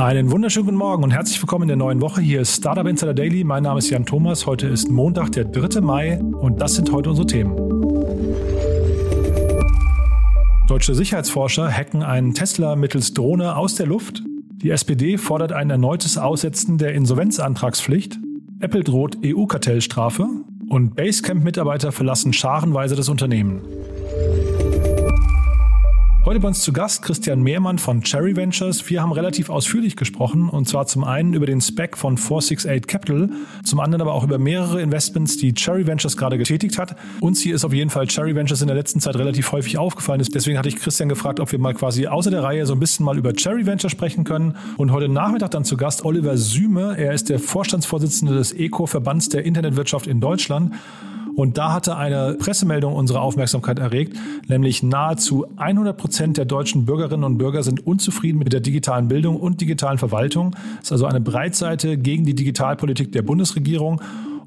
Einen wunderschönen guten Morgen und herzlich willkommen in der neuen Woche. Hier ist Startup Insider Daily. Mein Name ist Jan Thomas. Heute ist Montag, der 3. Mai und das sind heute unsere Themen. Deutsche Sicherheitsforscher hacken einen Tesla mittels Drohne aus der Luft. Die SPD fordert ein erneutes Aussetzen der Insolvenzantragspflicht. Apple droht EU-Kartellstrafe. Und Basecamp-Mitarbeiter verlassen scharenweise das Unternehmen. Heute bei uns zu Gast Christian Mehrmann von Cherry Ventures. Wir haben relativ ausführlich gesprochen und zwar zum einen über den Spec von 468 Capital, zum anderen aber auch über mehrere Investments, die Cherry Ventures gerade getätigt hat. Uns hier ist auf jeden Fall Cherry Ventures in der letzten Zeit relativ häufig aufgefallen. Deswegen hatte ich Christian gefragt, ob wir mal quasi außer der Reihe so ein bisschen mal über Cherry Ventures sprechen können. Und heute Nachmittag dann zu Gast Oliver Süme. Er ist der Vorstandsvorsitzende des ECO-Verbands der Internetwirtschaft in Deutschland. Und da hatte eine Pressemeldung unsere Aufmerksamkeit erregt, nämlich nahezu 100 Prozent der deutschen Bürgerinnen und Bürger sind unzufrieden mit der digitalen Bildung und digitalen Verwaltung. Das ist also eine Breitseite gegen die Digitalpolitik der Bundesregierung.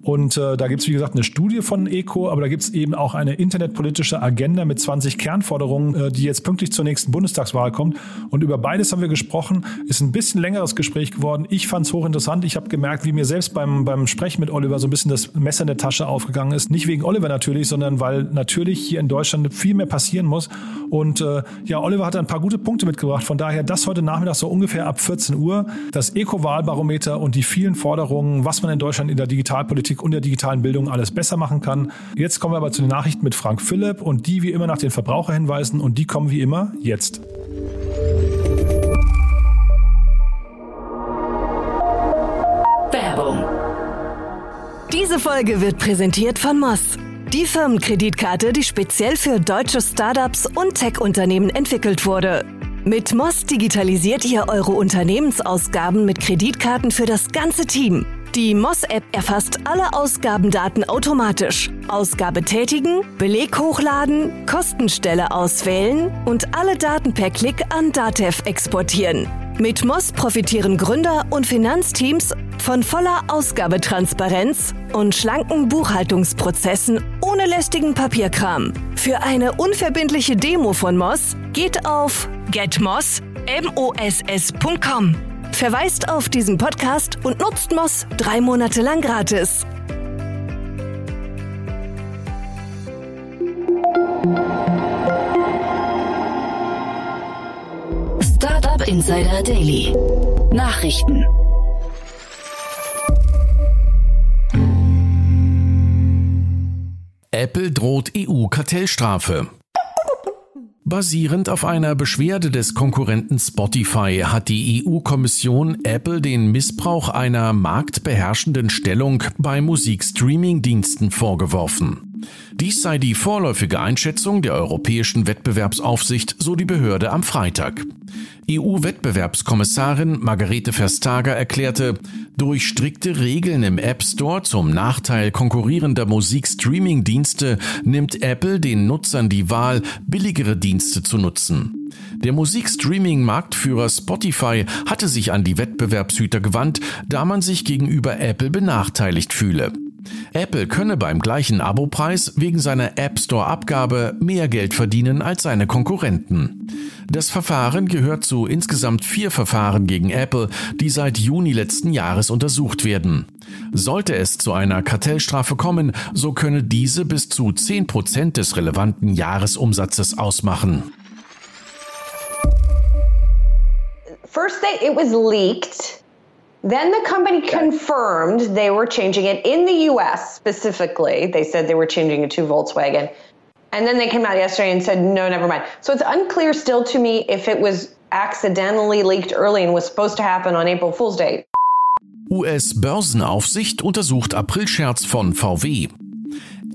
Und äh, da gibt es, wie gesagt, eine Studie von ECO, aber da gibt es eben auch eine internetpolitische Agenda mit 20 Kernforderungen, äh, die jetzt pünktlich zur nächsten Bundestagswahl kommt. Und über beides haben wir gesprochen. Ist ein bisschen längeres Gespräch geworden. Ich fand es hochinteressant. Ich habe gemerkt, wie mir selbst beim, beim Sprechen mit Oliver so ein bisschen das Messer in der Tasche aufgegangen ist. Nicht wegen Oliver natürlich, sondern weil natürlich hier in Deutschland viel mehr passieren muss. Und äh, ja, Oliver hat ein paar gute Punkte mitgebracht. Von daher das heute Nachmittag so ungefähr ab 14 Uhr. Das ECO-Wahlbarometer und die vielen Forderungen, was man in Deutschland in der Digitalpolitik Politik und der digitalen Bildung alles besser machen kann. Jetzt kommen wir aber zu den Nachrichten mit Frank Philipp und die wie immer nach den Verbraucherhinweisen und die kommen wie immer jetzt. Werbung. Diese Folge wird präsentiert von Moss. Die Firmenkreditkarte, die speziell für deutsche Startups und Tech-Unternehmen entwickelt wurde. Mit Moss digitalisiert ihr eure Unternehmensausgaben mit Kreditkarten für das ganze Team. Die Moss-App erfasst alle Ausgabendaten automatisch. Ausgabe tätigen, Beleg hochladen, Kostenstelle auswählen und alle Daten per Klick an Datev exportieren. Mit Moss profitieren Gründer und Finanzteams von voller Ausgabetransparenz und schlanken Buchhaltungsprozessen ohne lästigen Papierkram. Für eine unverbindliche Demo von Moss geht auf getmoss.com. Verweist auf diesen Podcast und nutzt Moss drei Monate lang gratis. Startup Insider Daily. Nachrichten. Apple droht EU-Kartellstrafe. Basierend auf einer Beschwerde des Konkurrenten Spotify hat die EU-Kommission Apple den Missbrauch einer marktbeherrschenden Stellung bei Musikstreaming-Diensten vorgeworfen. Dies sei die vorläufige Einschätzung der Europäischen Wettbewerbsaufsicht, so die Behörde am Freitag. EU-Wettbewerbskommissarin Margarete Verstager erklärte, durch strikte Regeln im App Store zum Nachteil konkurrierender Musikstreaming-Dienste nimmt Apple den Nutzern die Wahl, billigere Dienste zu nutzen. Der Musikstreaming-Marktführer Spotify hatte sich an die Wettbewerbshüter gewandt, da man sich gegenüber Apple benachteiligt fühle. Apple könne beim gleichen Abopreis wegen seiner App Store Abgabe mehr Geld verdienen als seine Konkurrenten. Das Verfahren gehört zu insgesamt vier Verfahren gegen Apple, die seit Juni letzten Jahres untersucht werden. Sollte es zu einer Kartellstrafe kommen, so könne diese bis zu 10 Prozent des relevanten Jahresumsatzes ausmachen. First, they, it was leaked. Then the company confirmed they were changing it in the US specifically. They said they were changing it to Volkswagen. And then they came out yesterday and said, no, never mind. So it's unclear still to me if it was accidentally leaked early and was supposed to happen on April Fool's Day. US-Börsenaufsicht untersucht Aprilscherz von VW.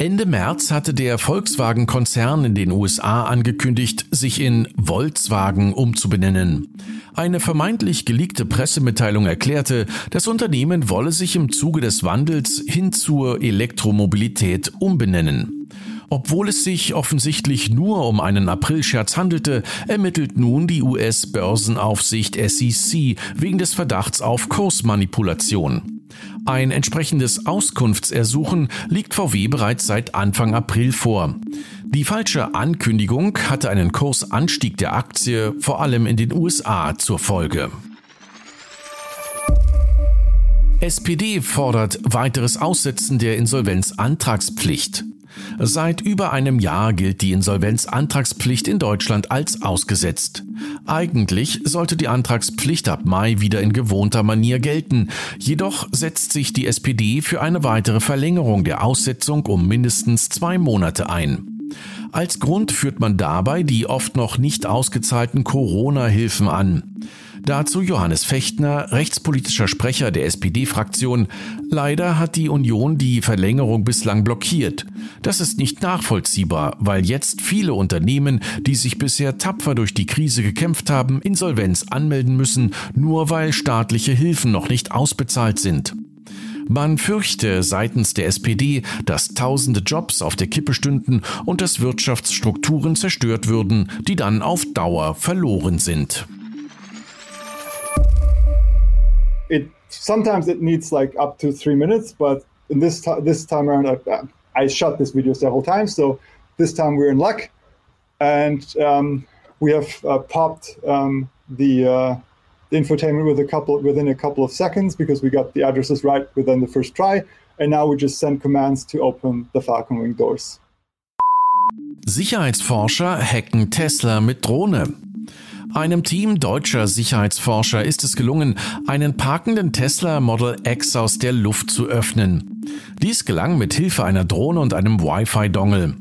Ende März hatte der Volkswagen-Konzern in den USA angekündigt, sich in Volkswagen umzubenennen. Eine vermeintlich geleakte Pressemitteilung erklärte, das Unternehmen wolle sich im Zuge des Wandels hin zur Elektromobilität umbenennen. Obwohl es sich offensichtlich nur um einen Aprilscherz handelte, ermittelt nun die US-Börsenaufsicht SEC wegen des Verdachts auf Kursmanipulation. Ein entsprechendes Auskunftsersuchen liegt VW bereits seit Anfang April vor. Die falsche Ankündigung hatte einen Kursanstieg der Aktie vor allem in den USA zur Folge. SPD fordert weiteres Aussetzen der Insolvenzantragspflicht. Seit über einem Jahr gilt die Insolvenzantragspflicht in Deutschland als ausgesetzt. Eigentlich sollte die Antragspflicht ab Mai wieder in gewohnter Manier gelten, jedoch setzt sich die SPD für eine weitere Verlängerung der Aussetzung um mindestens zwei Monate ein. Als Grund führt man dabei die oft noch nicht ausgezahlten Corona-Hilfen an. Dazu Johannes Fechtner, rechtspolitischer Sprecher der SPD-Fraktion. Leider hat die Union die Verlängerung bislang blockiert. Das ist nicht nachvollziehbar, weil jetzt viele Unternehmen, die sich bisher tapfer durch die Krise gekämpft haben, Insolvenz anmelden müssen, nur weil staatliche Hilfen noch nicht ausbezahlt sind. Man fürchte seitens der SPD, dass tausende Jobs auf der Kippe stünden und dass Wirtschaftsstrukturen zerstört würden, die dann auf Dauer verloren sind. It sometimes it needs like up to three minutes, but in this this time around, I, I shot this video several times, so this time we're in luck, and um, we have uh, popped um, the, uh, the infotainment with a couple within a couple of seconds because we got the addresses right within the first try, and now we just send commands to open the Falcon Wing doors. Sicherheitsforscher hacken Tesla mit Drohne. Einem Team deutscher Sicherheitsforscher ist es gelungen, einen parkenden Tesla Model X aus der Luft zu öffnen. Dies gelang mit Hilfe einer Drohne und einem Wi-Fi-Dongle.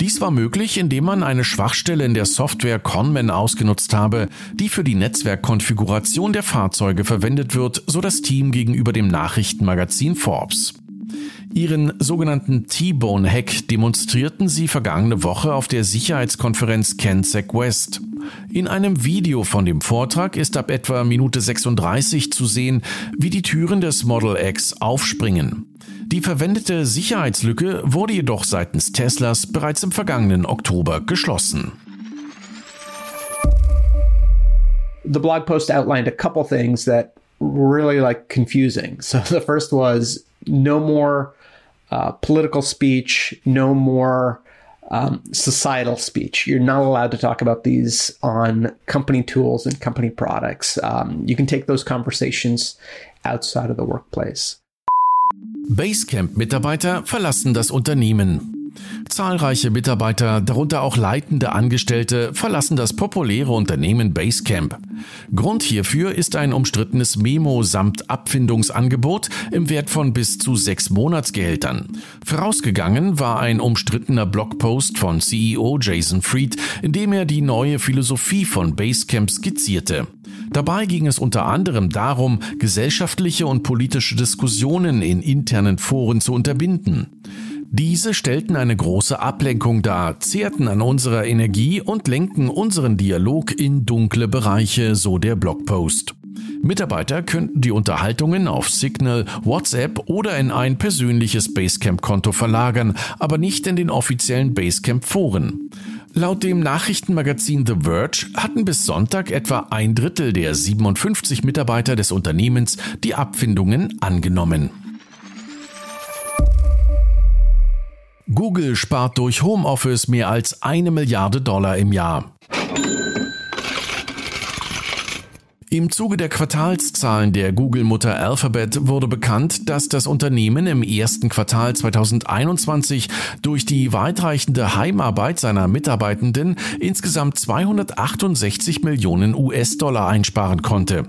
Dies war möglich, indem man eine Schwachstelle in der Software Conman ausgenutzt habe, die für die Netzwerkkonfiguration der Fahrzeuge verwendet wird, so das Team gegenüber dem Nachrichtenmagazin Forbes. Ihren sogenannten T-Bone-Hack demonstrierten sie vergangene Woche auf der Sicherheitskonferenz CanSec West. In einem Video von dem Vortrag ist ab etwa Minute 36 zu sehen, wie die Türen des Model X aufspringen. Die verwendete Sicherheitslücke wurde jedoch seitens Teslas bereits im vergangenen Oktober geschlossen. The blog post outlined a couple things that really like confusing. So the first was no more uh, political speech, no more um, societal speech. You're not allowed to talk about these on company tools and company products. Um, you can take those conversations outside of the workplace. Basecamp-Mitarbeiter verlassen das Unternehmen. Zahlreiche Mitarbeiter, darunter auch leitende Angestellte, verlassen das populäre Unternehmen Basecamp. Grund hierfür ist ein umstrittenes Memo samt Abfindungsangebot im Wert von bis zu sechs Monatsgehältern. Vorausgegangen war ein umstrittener Blogpost von CEO Jason Fried, in dem er die neue Philosophie von Basecamp skizzierte. Dabei ging es unter anderem darum, gesellschaftliche und politische Diskussionen in internen Foren zu unterbinden. Diese stellten eine große Ablenkung dar, zehrten an unserer Energie und lenken unseren Dialog in dunkle Bereiche, so der Blogpost. Mitarbeiter könnten die Unterhaltungen auf Signal, WhatsApp oder in ein persönliches Basecamp-Konto verlagern, aber nicht in den offiziellen Basecamp-Foren. Laut dem Nachrichtenmagazin The Verge hatten bis Sonntag etwa ein Drittel der 57 Mitarbeiter des Unternehmens die Abfindungen angenommen. Google spart durch Homeoffice mehr als eine Milliarde Dollar im Jahr. Im Zuge der Quartalszahlen der Google-Mutter Alphabet wurde bekannt, dass das Unternehmen im ersten Quartal 2021 durch die weitreichende Heimarbeit seiner Mitarbeitenden insgesamt 268 Millionen US-Dollar einsparen konnte.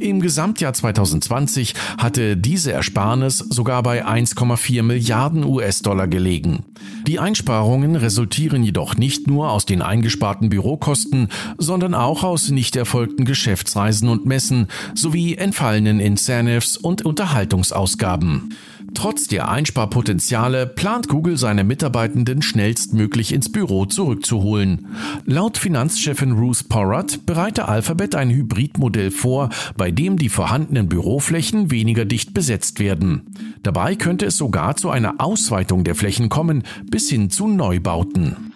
Im Gesamtjahr 2020 hatte diese Ersparnis sogar bei 1,4 Milliarden US-Dollar gelegen. Die Einsparungen resultieren jedoch nicht nur aus den eingesparten Bürokosten, sondern auch aus nicht erfolgten Geschäftsreisen und Messen sowie entfallenen Incentives und Unterhaltungsausgaben. Trotz der Einsparpotenziale plant Google seine Mitarbeitenden schnellstmöglich ins Büro zurückzuholen. Laut Finanzchefin Ruth Porat bereite Alphabet ein Hybridmodell vor, bei dem die vorhandenen Büroflächen weniger dicht besetzt werden. Dabei könnte es sogar zu einer Ausweitung der Flächen kommen, bis hin zu Neubauten.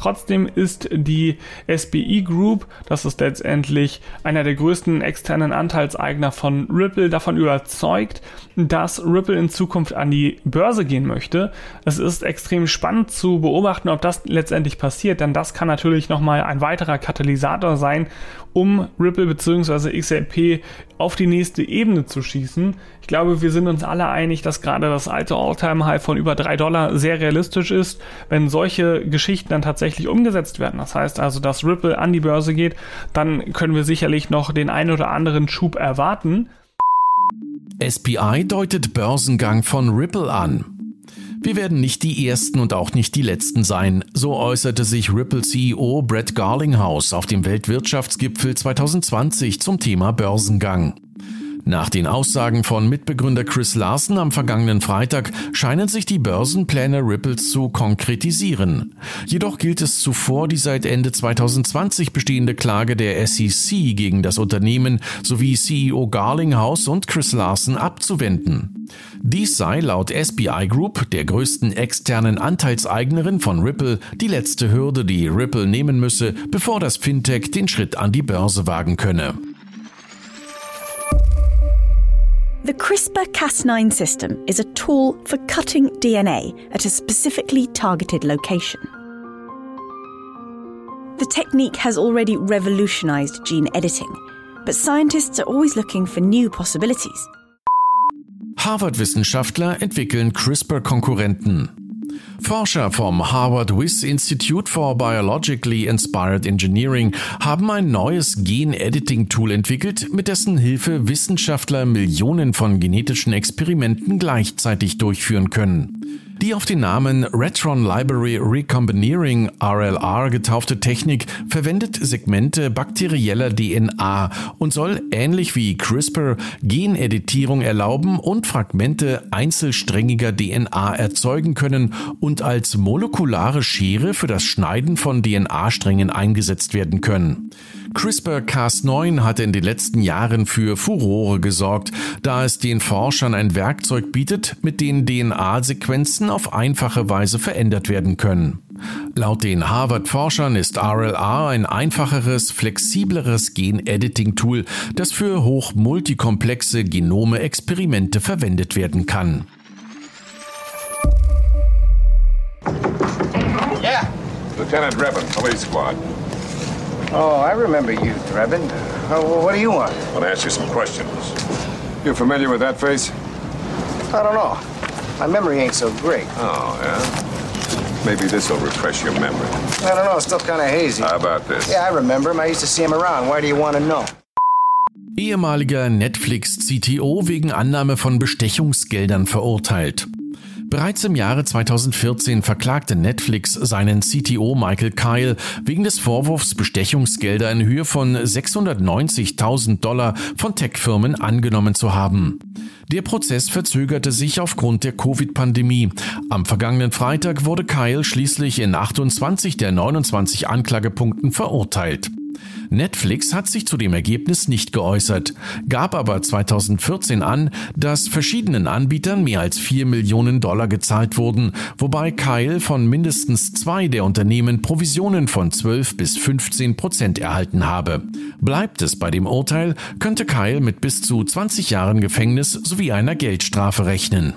Trotzdem ist die SBI Group, das ist letztendlich einer der größten externen Anteilseigner von Ripple, davon überzeugt, dass Ripple in Zukunft an die Börse gehen möchte. Es ist extrem spannend zu beobachten, ob das letztendlich passiert, denn das kann natürlich nochmal ein weiterer Katalysator sein, um Ripple bzw. XRP auf die nächste Ebene zu schießen. Ich glaube, wir sind uns alle einig, dass gerade das alte All-Time-High von über 3 Dollar sehr realistisch ist, wenn solche Geschichten dann tatsächlich umgesetzt werden. Das heißt also, dass Ripple an die Börse geht, dann können wir sicherlich noch den ein oder anderen Schub erwarten. SPI deutet Börsengang von Ripple an. Wir werden nicht die Ersten und auch nicht die Letzten sein, so äußerte sich Ripple-CEO Brett Garlinghouse auf dem Weltwirtschaftsgipfel 2020 zum Thema Börsengang. Nach den Aussagen von Mitbegründer Chris Larsen am vergangenen Freitag scheinen sich die Börsenpläne Ripples zu konkretisieren. Jedoch gilt es zuvor, die seit Ende 2020 bestehende Klage der SEC gegen das Unternehmen sowie CEO Garlinghouse und Chris Larsen abzuwenden. Dies sei laut SBI Group, der größten externen Anteilseignerin von Ripple, die letzte Hürde, die Ripple nehmen müsse, bevor das Fintech den Schritt an die Börse wagen könne. The CRISPR Cas9 system is a tool for cutting DNA at a specifically targeted location. The technique has already revolutionized gene editing, but scientists are always looking for new possibilities. Harvard-Wissenschaftler entwickeln CRISPR-Konkurrenten. Forscher vom Harvard Wyss Institute for Biologically Inspired Engineering haben ein neues Gen-Editing-Tool entwickelt, mit dessen Hilfe Wissenschaftler Millionen von genetischen Experimenten gleichzeitig durchführen können. Die auf den Namen Retron Library Recombinering RLR getaufte Technik verwendet Segmente bakterieller DNA und soll ähnlich wie CRISPR Geneditierung erlauben und Fragmente einzelsträngiger DNA erzeugen können und als molekulare Schere für das Schneiden von DNA-Strängen eingesetzt werden können. CRISPR-Cas9 hatte in den letzten Jahren für Furore gesorgt, da es den Forschern ein Werkzeug bietet, mit dem DNA-Sequenzen auf einfache Weise verändert werden können. Laut den Harvard-Forschern ist RLR ein einfacheres, flexibleres Gen-Editing-Tool, das für hochmultikomplexe Genome Experimente verwendet werden kann. Yeah. Lieutenant Revan, Police Squad. Oh, I remember you, Drebin. Uh, what do you want? I want to ask you some questions. You familiar with that face? I don't know. My memory ain't so great. Oh, yeah? Maybe this will refresh your memory. I don't know. It's still kind of hazy. How about this? Yeah, I remember him. I used to see him around. Why do you want to know? Ehemaliger Netflix-CTO wegen Annahme von Bestechungsgeldern verurteilt. Bereits im Jahre 2014 verklagte Netflix seinen CTO Michael Kyle wegen des Vorwurfs, Bestechungsgelder in Höhe von 690.000 Dollar von Tech-Firmen angenommen zu haben. Der Prozess verzögerte sich aufgrund der Covid-Pandemie. Am vergangenen Freitag wurde Kyle schließlich in 28 der 29 Anklagepunkten verurteilt. Netflix hat sich zu dem Ergebnis nicht geäußert, gab aber 2014 an, dass verschiedenen Anbietern mehr als 4 Millionen Dollar gezahlt wurden, wobei Kyle von mindestens zwei der Unternehmen Provisionen von 12 bis 15 Prozent erhalten habe. Bleibt es bei dem Urteil, könnte Kyle mit bis zu 20 Jahren Gefängnis sowie einer Geldstrafe rechnen.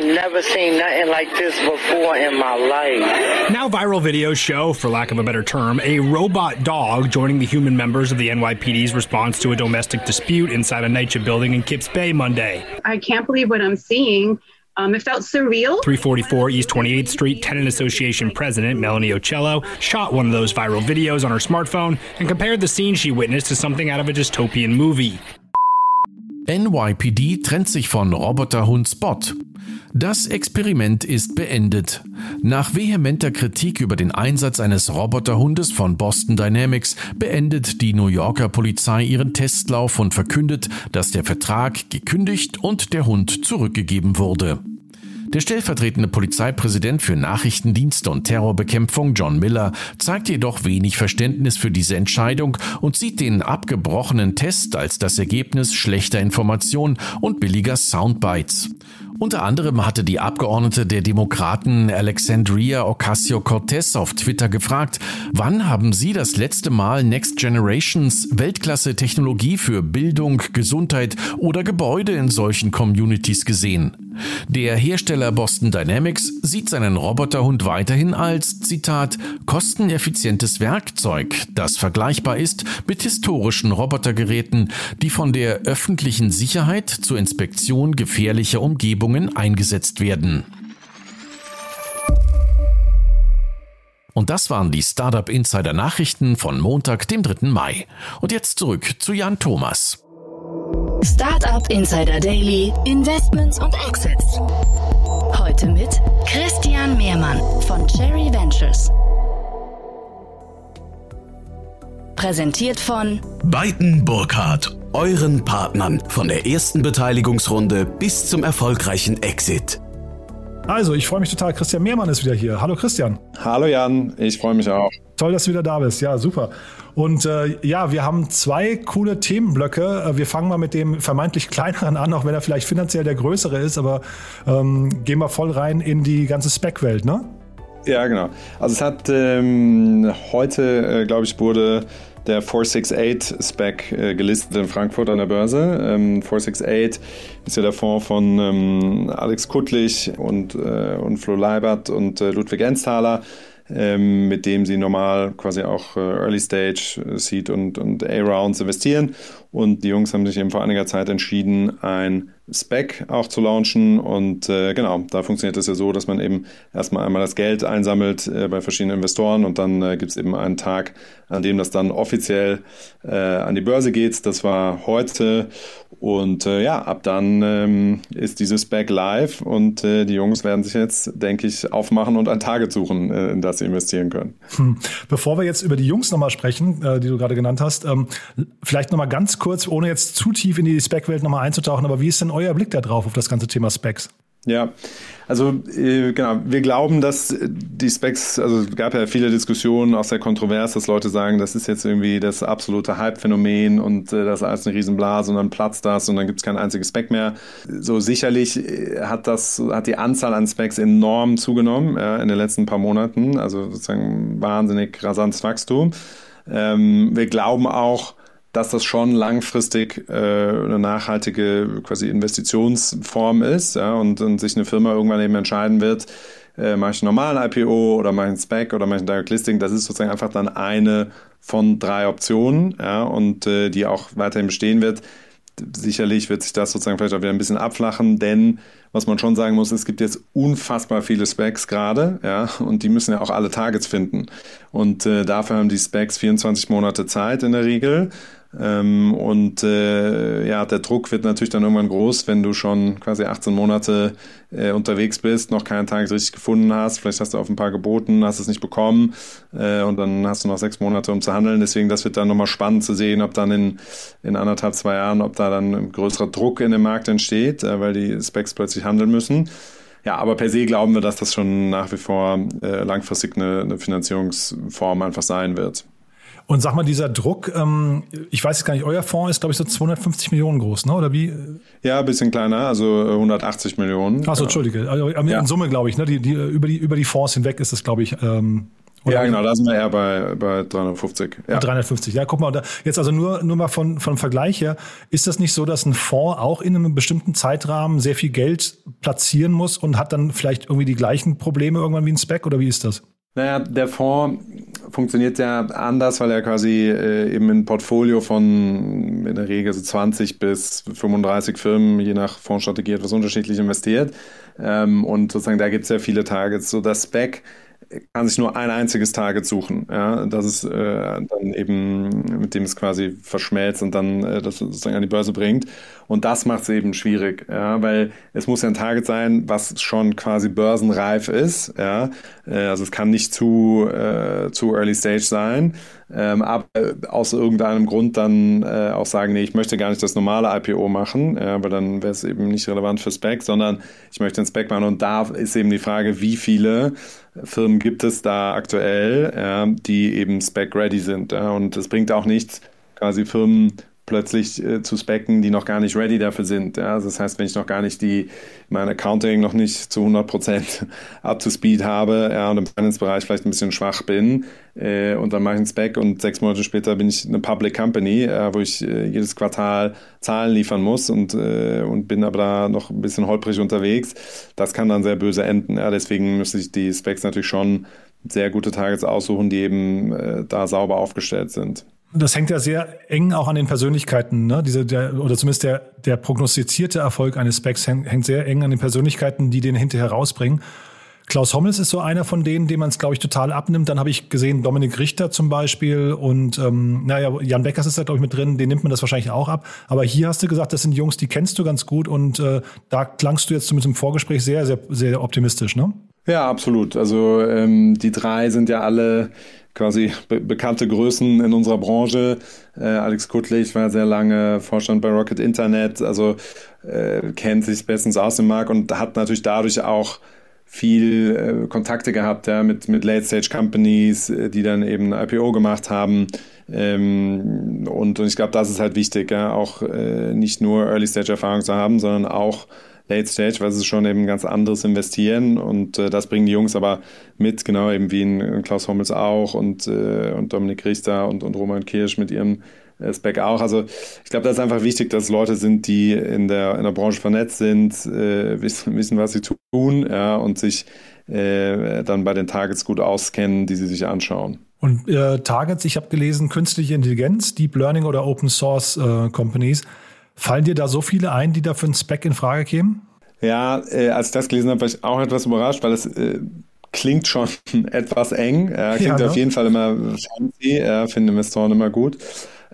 I've never seen nothing like this before in my life. Now, viral videos show, for lack of a better term, a robot dog joining the human members of the NYPD's response to a domestic dispute inside a NYCHA building in Kips Bay Monday. I can't believe what I'm seeing. Um, it felt surreal. 344 East 28th Street Tenant Association President Melanie Ocello shot one of those viral videos on her smartphone and compared the scene she witnessed to something out of a dystopian movie. NYPD trennt sich von Roboterhund Spot. Das Experiment ist beendet. Nach vehementer Kritik über den Einsatz eines Roboterhundes von Boston Dynamics beendet die New Yorker Polizei ihren Testlauf und verkündet, dass der Vertrag gekündigt und der Hund zurückgegeben wurde. Der stellvertretende Polizeipräsident für Nachrichtendienste und Terrorbekämpfung John Miller zeigt jedoch wenig Verständnis für diese Entscheidung und sieht den abgebrochenen Test als das Ergebnis schlechter Informationen und billiger Soundbites. Unter anderem hatte die Abgeordnete der Demokraten Alexandria Ocasio-Cortez auf Twitter gefragt, wann haben Sie das letzte Mal Next Generations Weltklasse Technologie für Bildung, Gesundheit oder Gebäude in solchen Communities gesehen? Der Hersteller Boston Dynamics sieht seinen Roboterhund weiterhin als, Zitat, kosteneffizientes Werkzeug, das vergleichbar ist mit historischen Robotergeräten, die von der öffentlichen Sicherheit zur Inspektion gefährlicher Umgebungen Regierungen eingesetzt werden. Und das waren die Startup Insider Nachrichten von Montag, dem 3. Mai. Und jetzt zurück zu Jan Thomas. Startup Insider Daily, Investments und Exits. Heute mit Christian Mehrmann von Cherry Ventures. Präsentiert von Beiten Burkhardt euren Partnern von der ersten Beteiligungsrunde bis zum erfolgreichen Exit. Also, ich freue mich total. Christian Mehrmann ist wieder hier. Hallo Christian. Hallo Jan, ich freue mich auch. Toll, dass du wieder da bist. Ja, super. Und äh, ja, wir haben zwei coole Themenblöcke. Äh, wir fangen mal mit dem vermeintlich kleineren an, auch wenn er vielleicht finanziell der größere ist, aber ähm, gehen wir voll rein in die ganze Spec-Welt, ne? Ja, genau. Also es hat ähm, heute, äh, glaube ich, wurde der 468-Spec äh, gelistet in Frankfurt an der Börse. Ähm, 468 ist ja der Fonds von ähm, Alex Kuttlich und, äh, und Flo Leibert und äh, Ludwig Ensthaler. Ähm, mit dem sie normal quasi auch äh, Early Stage, Seed und, und A-Rounds investieren. Und die Jungs haben sich eben vor einiger Zeit entschieden, ein Spec auch zu launchen. Und äh, genau, da funktioniert es ja so, dass man eben erstmal einmal das Geld einsammelt äh, bei verschiedenen Investoren und dann äh, gibt es eben einen Tag, an dem das dann offiziell äh, an die Börse geht. Das war heute. Und äh, ja, ab dann ähm, ist dieses Spec live und äh, die Jungs werden sich jetzt, denke ich, aufmachen und ein Target suchen, in das sie investieren können. Hm. Bevor wir jetzt über die Jungs nochmal sprechen, die du gerade genannt hast, ähm, vielleicht nochmal ganz kurz, ohne jetzt zu tief in die Spec-Welt nochmal einzutauchen, aber wie ist denn euer Blick da drauf auf das ganze Thema Specs? Ja, also äh, genau, wir glauben, dass die Specs, also es gab ja viele Diskussionen, auch sehr kontrovers, dass Leute sagen, das ist jetzt irgendwie das absolute Hype-Phänomen und äh, das ist alles eine Riesenblase und dann platzt das und dann gibt es kein einziges Spec mehr. So sicherlich äh, hat das, hat die Anzahl an Specs enorm zugenommen ja, in den letzten paar Monaten, also sozusagen wahnsinnig rasantes Wachstum. Ähm, wir glauben auch, dass das schon langfristig äh, eine nachhaltige quasi Investitionsform ist ja, und, und sich eine Firma irgendwann eben entscheiden wird, äh, mache ich einen normalen IPO oder mache ich einen Spec oder mache ich ein Direct Listing, das ist sozusagen einfach dann eine von drei Optionen ja, und äh, die auch weiterhin bestehen wird. Sicherlich wird sich das sozusagen vielleicht auch wieder ein bisschen abflachen, denn was man schon sagen muss, es gibt jetzt unfassbar viele Specs gerade, ja, und die müssen ja auch alle Targets finden. Und äh, dafür haben die Specs 24 Monate Zeit in der Regel. Ähm, und äh, ja, der Druck wird natürlich dann irgendwann groß, wenn du schon quasi 18 Monate äh, unterwegs bist, noch keinen Tag richtig gefunden hast. Vielleicht hast du auf ein paar geboten, hast es nicht bekommen äh, und dann hast du noch sechs Monate, um zu handeln. Deswegen, das wird dann nochmal spannend zu sehen, ob dann in, in anderthalb, zwei Jahren, ob da dann größerer Druck in dem Markt entsteht, äh, weil die Specs plötzlich handeln müssen. Ja, aber per se glauben wir, dass das schon nach wie vor äh, langfristig eine, eine Finanzierungsform einfach sein wird. Und sag mal, dieser Druck, ähm, ich weiß jetzt gar nicht, euer Fonds ist, glaube ich, so 250 Millionen groß, ne? Oder wie? Ja, ein bisschen kleiner, also 180 Millionen. Achso, Entschuldige. Also, in ja. Summe, glaube ich, ne? Die, die, über, die, über die Fonds hinweg ist das, glaube ich. Ähm, ja, genau, da sind wir eher bei, bei 350. Ja. 350, ja, guck mal, da, jetzt also nur, nur mal von, von Vergleich her, ist das nicht so, dass ein Fonds auch in einem bestimmten Zeitrahmen sehr viel Geld platzieren muss und hat dann vielleicht irgendwie die gleichen Probleme irgendwann wie ein Spec oder wie ist das? Naja, der Fonds funktioniert ja anders, weil er quasi äh, eben ein Portfolio von in der Regel so 20 bis 35 Firmen, je nach Fondsstrategie etwas unterschiedlich investiert. Ähm, und sozusagen da gibt es ja viele Targets. So das Spec kann sich nur ein einziges Target suchen. Ja, das ist äh, dann eben, mit dem es quasi verschmelzt und dann äh, das sozusagen an die Börse bringt. Und das macht es eben schwierig, ja, weil es muss ja ein Target sein, was schon quasi börsenreif ist. Ja, äh, also es kann nicht zu, äh, zu early stage sein ähm, aber aus irgendeinem Grund dann äh, auch sagen, nee, ich möchte gar nicht das normale IPO machen, ja, weil dann wäre es eben nicht relevant für Spec, sondern ich möchte ein Spec machen und da ist eben die Frage, wie viele Firmen gibt es da aktuell, ja, die eben Spec-ready sind. Und es bringt auch nichts, quasi Firmen plötzlich äh, zu specken, die noch gar nicht ready dafür sind. Ja? Also das heißt, wenn ich noch gar nicht die, mein Accounting noch nicht zu 100 Prozent up to speed habe ja, und im Finance-Bereich vielleicht ein bisschen schwach bin äh, und dann mache ich einen Spec und sechs Monate später bin ich eine Public Company, äh, wo ich äh, jedes Quartal Zahlen liefern muss und, äh, und bin aber da noch ein bisschen holprig unterwegs. Das kann dann sehr böse enden. Ja? Deswegen müsste ich die Specs natürlich schon sehr gute Targets aussuchen, die eben äh, da sauber aufgestellt sind. Das hängt ja sehr eng auch an den Persönlichkeiten, ne? Diese, der, oder zumindest der, der prognostizierte Erfolg eines Specs hängt, hängt sehr eng an den Persönlichkeiten, die den hinterher rausbringen. Klaus Hommels ist so einer von denen, dem man es, glaube ich, total abnimmt. Dann habe ich gesehen, Dominik Richter zum Beispiel und ähm, naja, Jan Beckers ist da, glaube ich, mit drin, den nimmt man das wahrscheinlich auch ab. Aber hier hast du gesagt, das sind Jungs, die kennst du ganz gut und äh, da klangst du jetzt zumindest im Vorgespräch sehr, sehr, sehr optimistisch, ne? Ja, absolut. Also ähm, die drei sind ja alle quasi be bekannte Größen in unserer Branche. Äh, Alex Kuttlich war sehr lange Vorstand bei Rocket Internet, also äh, kennt sich bestens aus im Markt und hat natürlich dadurch auch viel äh, Kontakte gehabt ja, mit, mit Late-Stage-Companies, äh, die dann eben IPO gemacht haben. Ähm, und, und ich glaube, das ist halt wichtig, ja, auch äh, nicht nur Early-Stage-Erfahrung zu haben, sondern auch Late Stage, weil es ist schon eben ganz anderes Investieren und äh, das bringen die Jungs aber mit, genau eben wie in, Klaus Hommels auch und, äh, und Dominik Richter und, und Roman Kirsch mit ihrem äh, Spec auch. Also ich glaube, das ist einfach wichtig, dass Leute sind, die in der, in der Branche vernetzt sind, äh, wissen, wissen, was sie tun ja, und sich äh, dann bei den Targets gut auskennen, die sie sich anschauen. Und äh, Targets, ich habe gelesen, künstliche Intelligenz, Deep Learning oder Open Source äh, Companies. Fallen dir da so viele ein, die da für einen Spec in Frage kämen? Ja, äh, als ich das gelesen habe, war ich auch etwas überrascht, weil es äh, klingt schon etwas eng. Äh, klingt ja, ne? auf jeden Fall immer fancy, äh, finde Investoren immer gut.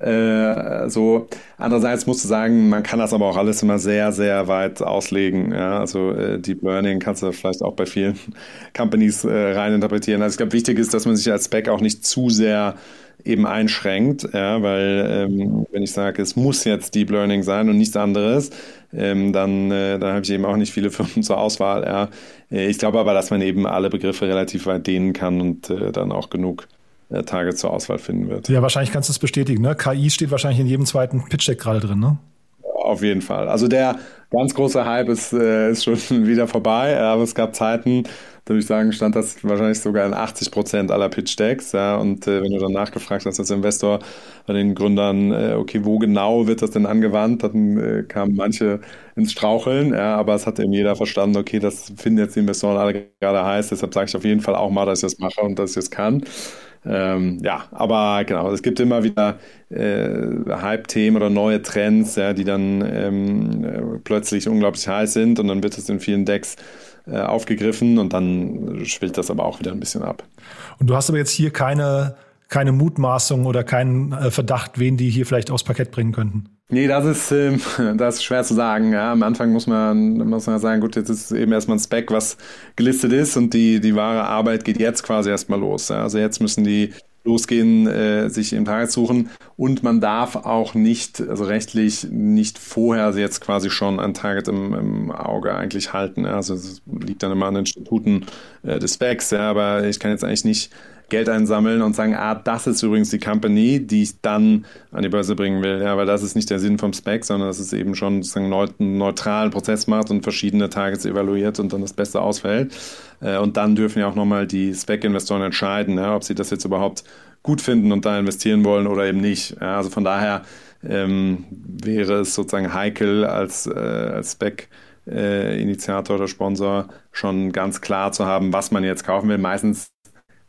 Äh, so andererseits musst du sagen, man kann das aber auch alles immer sehr, sehr weit auslegen. Ja? Also äh, Deep Learning kannst du vielleicht auch bei vielen Companies äh, reininterpretieren. Also ich glaube, wichtig ist, dass man sich als Spec auch nicht zu sehr eben einschränkt, ja, weil ähm, wenn ich sage, es muss jetzt Deep Learning sein und nichts anderes, ähm, dann, äh, dann habe ich eben auch nicht viele Firmen zur Auswahl. Ja. Äh, ich glaube aber, dass man eben alle Begriffe relativ weit dehnen kann und äh, dann auch genug äh, Tage zur Auswahl finden wird. Ja, wahrscheinlich kannst du es bestätigen. Ne? KI steht wahrscheinlich in jedem zweiten Pitch-Deck gerade drin, ne? Auf jeden Fall. Also der ganz große Hype ist, äh, ist schon wieder vorbei, aber es gab Zeiten, da würde ich sagen, stand das wahrscheinlich sogar in 80 Prozent aller Pitch-Decks. Ja, und äh, wenn du dann nachgefragt hast als Investor bei den Gründern, äh, okay, wo genau wird das denn angewandt, dann äh, kamen manche ins Straucheln, ja, aber es hat eben jeder verstanden, okay, das finden jetzt die Investoren alle gerade heiß, deshalb sage ich auf jeden Fall auch mal, dass ich das mache und dass ich das kann. Ähm, ja, aber genau, es gibt immer wieder äh, Hype-Themen oder neue Trends, ja, die dann ähm, äh, plötzlich unglaublich heiß sind und dann wird es in vielen Decks äh, aufgegriffen und dann schwillt das aber auch wieder ein bisschen ab. Und du hast aber jetzt hier keine, keine Mutmaßung oder keinen äh, Verdacht, wen die hier vielleicht aufs Parkett bringen könnten? Nee, das ist, ähm, das ist schwer zu sagen. Ja, am Anfang muss man, muss man sagen, gut, jetzt ist eben erstmal ein Spec, was gelistet ist und die, die wahre Arbeit geht jetzt quasi erstmal los. Ja. Also jetzt müssen die losgehen, äh, sich im Target suchen und man darf auch nicht, also rechtlich nicht vorher jetzt quasi schon ein Target im, im Auge eigentlich halten. Also es liegt dann immer an den Instituten äh, des Specs, ja, aber ich kann jetzt eigentlich nicht Geld einsammeln und sagen, ah, das ist übrigens die Company, die ich dann an die Börse bringen will. Ja, weil das ist nicht der Sinn vom Spec, sondern dass es eben schon sozusagen einen neutralen Prozess macht und verschiedene Targets evaluiert und dann das Beste ausfällt. Äh, und dann dürfen ja auch nochmal die Spec-Investoren entscheiden, ja, ob sie das jetzt überhaupt gut finden und da investieren wollen oder eben nicht. Ja, also von daher ähm, wäre es sozusagen heikel als, äh, als Spec äh, Initiator oder Sponsor schon ganz klar zu haben, was man jetzt kaufen will. Meistens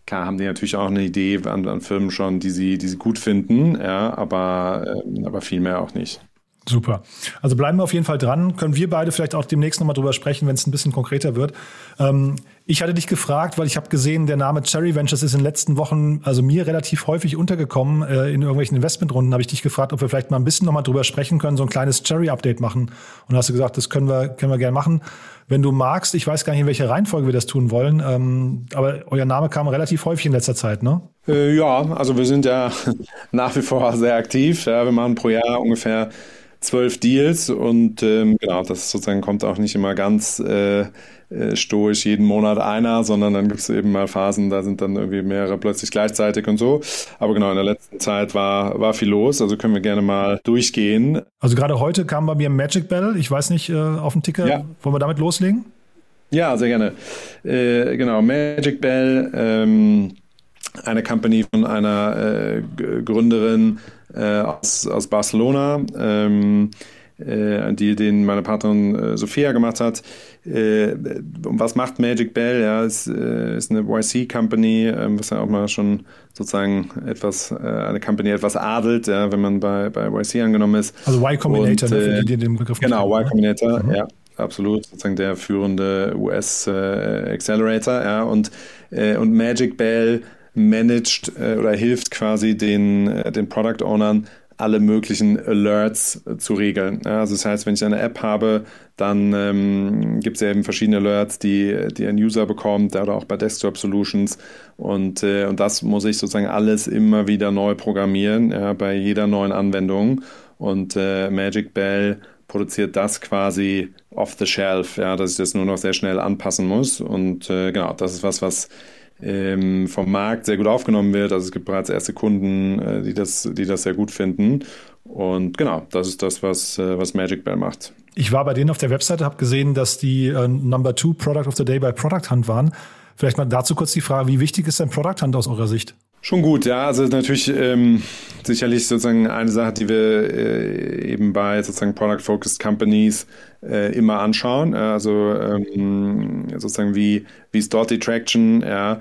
Klar haben die natürlich auch eine Idee an, an Firmen schon, die sie, die sie gut finden, ja, aber, äh, aber viel mehr auch nicht. Super. Also bleiben wir auf jeden Fall dran. Können wir beide vielleicht auch demnächst nochmal drüber sprechen, wenn es ein bisschen konkreter wird. Ähm, ich hatte dich gefragt, weil ich habe gesehen, der Name Cherry Ventures ist in den letzten Wochen, also mir relativ häufig untergekommen äh, in irgendwelchen Investmentrunden. Habe ich dich gefragt, ob wir vielleicht mal ein bisschen nochmal drüber sprechen können, so ein kleines Cherry-Update machen. Und hast du gesagt, das können wir, können wir gerne machen. Wenn du magst, ich weiß gar nicht, in welcher Reihenfolge wir das tun wollen, ähm, aber euer Name kam relativ häufig in letzter Zeit, ne? Äh, ja, also wir sind ja nach wie vor sehr aktiv. Ja, wir machen pro Jahr ungefähr zwölf Deals und ähm, genau, das sozusagen kommt auch nicht immer ganz äh, äh, stoisch jeden Monat einer, sondern dann gibt es eben mal Phasen, da sind dann irgendwie mehrere plötzlich gleichzeitig und so. Aber genau, in der letzten Zeit war, war viel los, also können wir gerne mal durchgehen. Also gerade heute kam bei mir Magic Bell, ich weiß nicht, äh, auf dem Ticker. Ja. Wollen wir damit loslegen? Ja, sehr gerne. Äh, genau, Magic Bell, ähm, eine Company von einer äh, Gründerin äh, aus, aus Barcelona, ähm, äh, die den meine Partnerin äh, Sophia gemacht hat. Äh, was macht Magic Bell? Ja, ist, äh, ist eine YC-Company, ähm, was ja auch mal schon sozusagen etwas, eine Company etwas adelt, ja, wenn man bei, bei YC angenommen ist. Also Y Combinator, Und, ne, für die, den Begriff Genau, Y Combinator, mhm. ja absolut sozusagen der führende US äh, Accelerator, ja, und, äh, und Magic Bell managt äh, oder hilft quasi den, äh, den Product Ownern, alle möglichen Alerts äh, zu regeln. Also das heißt, wenn ich eine App habe, dann ähm, gibt es ja eben verschiedene Alerts, die, die ein User bekommt, oder auch bei Desktop Solutions. Und, äh, und das muss ich sozusagen alles immer wieder neu programmieren, ja, bei jeder neuen Anwendung. Und äh, Magic Bell produziert das quasi off the shelf, ja, dass ich das nur noch sehr schnell anpassen muss. Und äh, genau, das ist was, was ähm, vom Markt sehr gut aufgenommen wird. Also es gibt bereits erste Kunden, äh, die, das, die das sehr gut finden. Und genau, das ist das, was, äh, was Magic Bell macht. Ich war bei denen auf der Webseite, habe gesehen, dass die äh, Number Two Product of the Day bei Product Hunt waren. Vielleicht mal dazu kurz die Frage, wie wichtig ist ein Product Hunt aus eurer Sicht? Schon gut, ja. Also natürlich ähm, sicherlich sozusagen eine Sache, die wir äh, eben bei sozusagen Product-Focused Companies äh, immer anschauen. Also ähm, sozusagen wie, wie ist dort die Traction, ja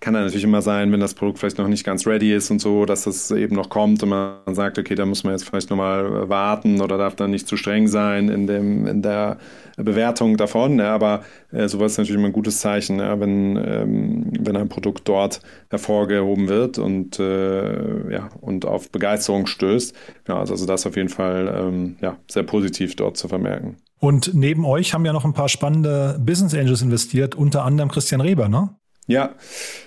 kann dann natürlich immer sein, wenn das Produkt vielleicht noch nicht ganz ready ist und so, dass das eben noch kommt und man sagt, okay, da muss man jetzt vielleicht nochmal warten oder darf dann nicht zu streng sein in, dem, in der Bewertung davon. Ja, aber äh, sowas ist natürlich immer ein gutes Zeichen, ja, wenn, ähm, wenn ein Produkt dort hervorgehoben wird und, äh, ja, und auf Begeisterung stößt. Ja, also, also das auf jeden Fall ähm, ja, sehr positiv dort zu vermerken. Und neben euch haben ja noch ein paar spannende Business Angels investiert, unter anderem Christian Reber, ne? Ja,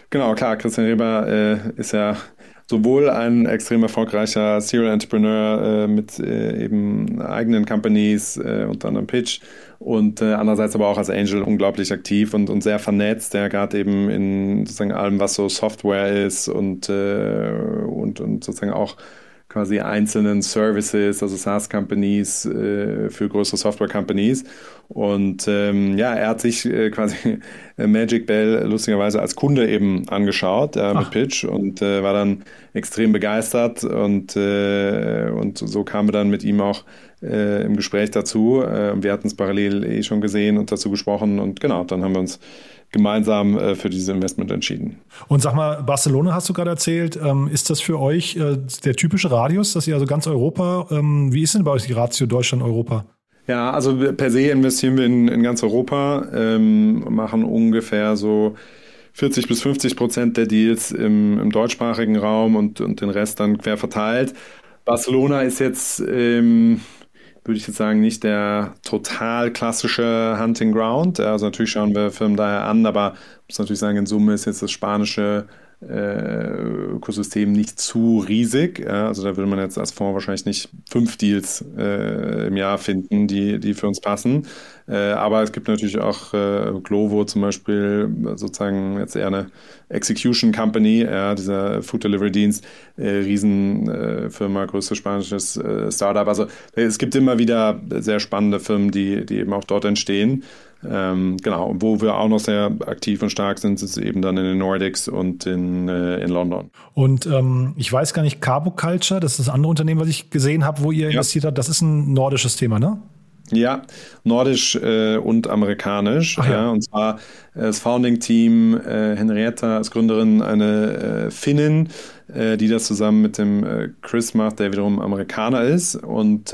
genau, klar. Christian Reber äh, ist ja sowohl ein extrem erfolgreicher Serial Entrepreneur äh, mit äh, eben eigenen Companies, äh, unter anderem Pitch, und äh, andererseits aber auch als Angel unglaublich aktiv und, und sehr vernetzt, der gerade eben in sozusagen allem, was so Software ist und, äh, und, und sozusagen auch quasi einzelnen Services, also SaaS-Companies äh, für größere Software-Companies. Und ähm, ja, er hat sich äh, quasi Magic Bell lustigerweise als Kunde eben angeschaut äh, mit Pitch und äh, war dann extrem begeistert und, äh, und so kamen wir dann mit ihm auch äh, im Gespräch dazu. Wir hatten es parallel eh schon gesehen und dazu gesprochen und genau, dann haben wir uns gemeinsam äh, für dieses Investment entschieden. Und sag mal, Barcelona hast du gerade erzählt. Ähm, ist das für euch äh, der typische Radius, dass ihr also ganz Europa, ähm, wie ist denn bei euch die Ratio Deutschland-Europa? Ja, also per se investieren wir in, in ganz Europa, ähm, machen ungefähr so 40 bis 50 Prozent der Deals im, im deutschsprachigen Raum und, und den Rest dann quer verteilt. Barcelona ist jetzt ähm, würde ich jetzt sagen, nicht der total klassische Hunting Ground. Also natürlich schauen wir Firmen daher an, aber muss natürlich sagen, in Summe ist jetzt das spanische äh, Ökosystem nicht zu riesig. Ja, also da würde man jetzt als Fonds wahrscheinlich nicht fünf Deals äh, im Jahr finden, die, die für uns passen. Äh, aber es gibt natürlich auch äh, Glovo zum Beispiel, sozusagen jetzt eher eine Execution Company, ja, dieser Food Delivery Dienst, äh, Riesenfirma, größtes spanisches äh, Startup. Also es gibt immer wieder sehr spannende Firmen, die, die eben auch dort entstehen. Ähm, genau, wo wir auch noch sehr aktiv und stark sind, ist eben dann in den Nordics und in, äh, in London. Und ähm, ich weiß gar nicht, Carbo Culture, das ist das andere Unternehmen, was ich gesehen habe, wo ihr ja. investiert habt, das ist ein nordisches Thema, ne? Ja, nordisch äh, und amerikanisch. ja. ja. und zwar äh, das Founding-Team, äh, Henrietta als Gründerin, eine äh, Finnin, äh, die das zusammen mit dem äh, Chris macht, der wiederum Amerikaner ist. Und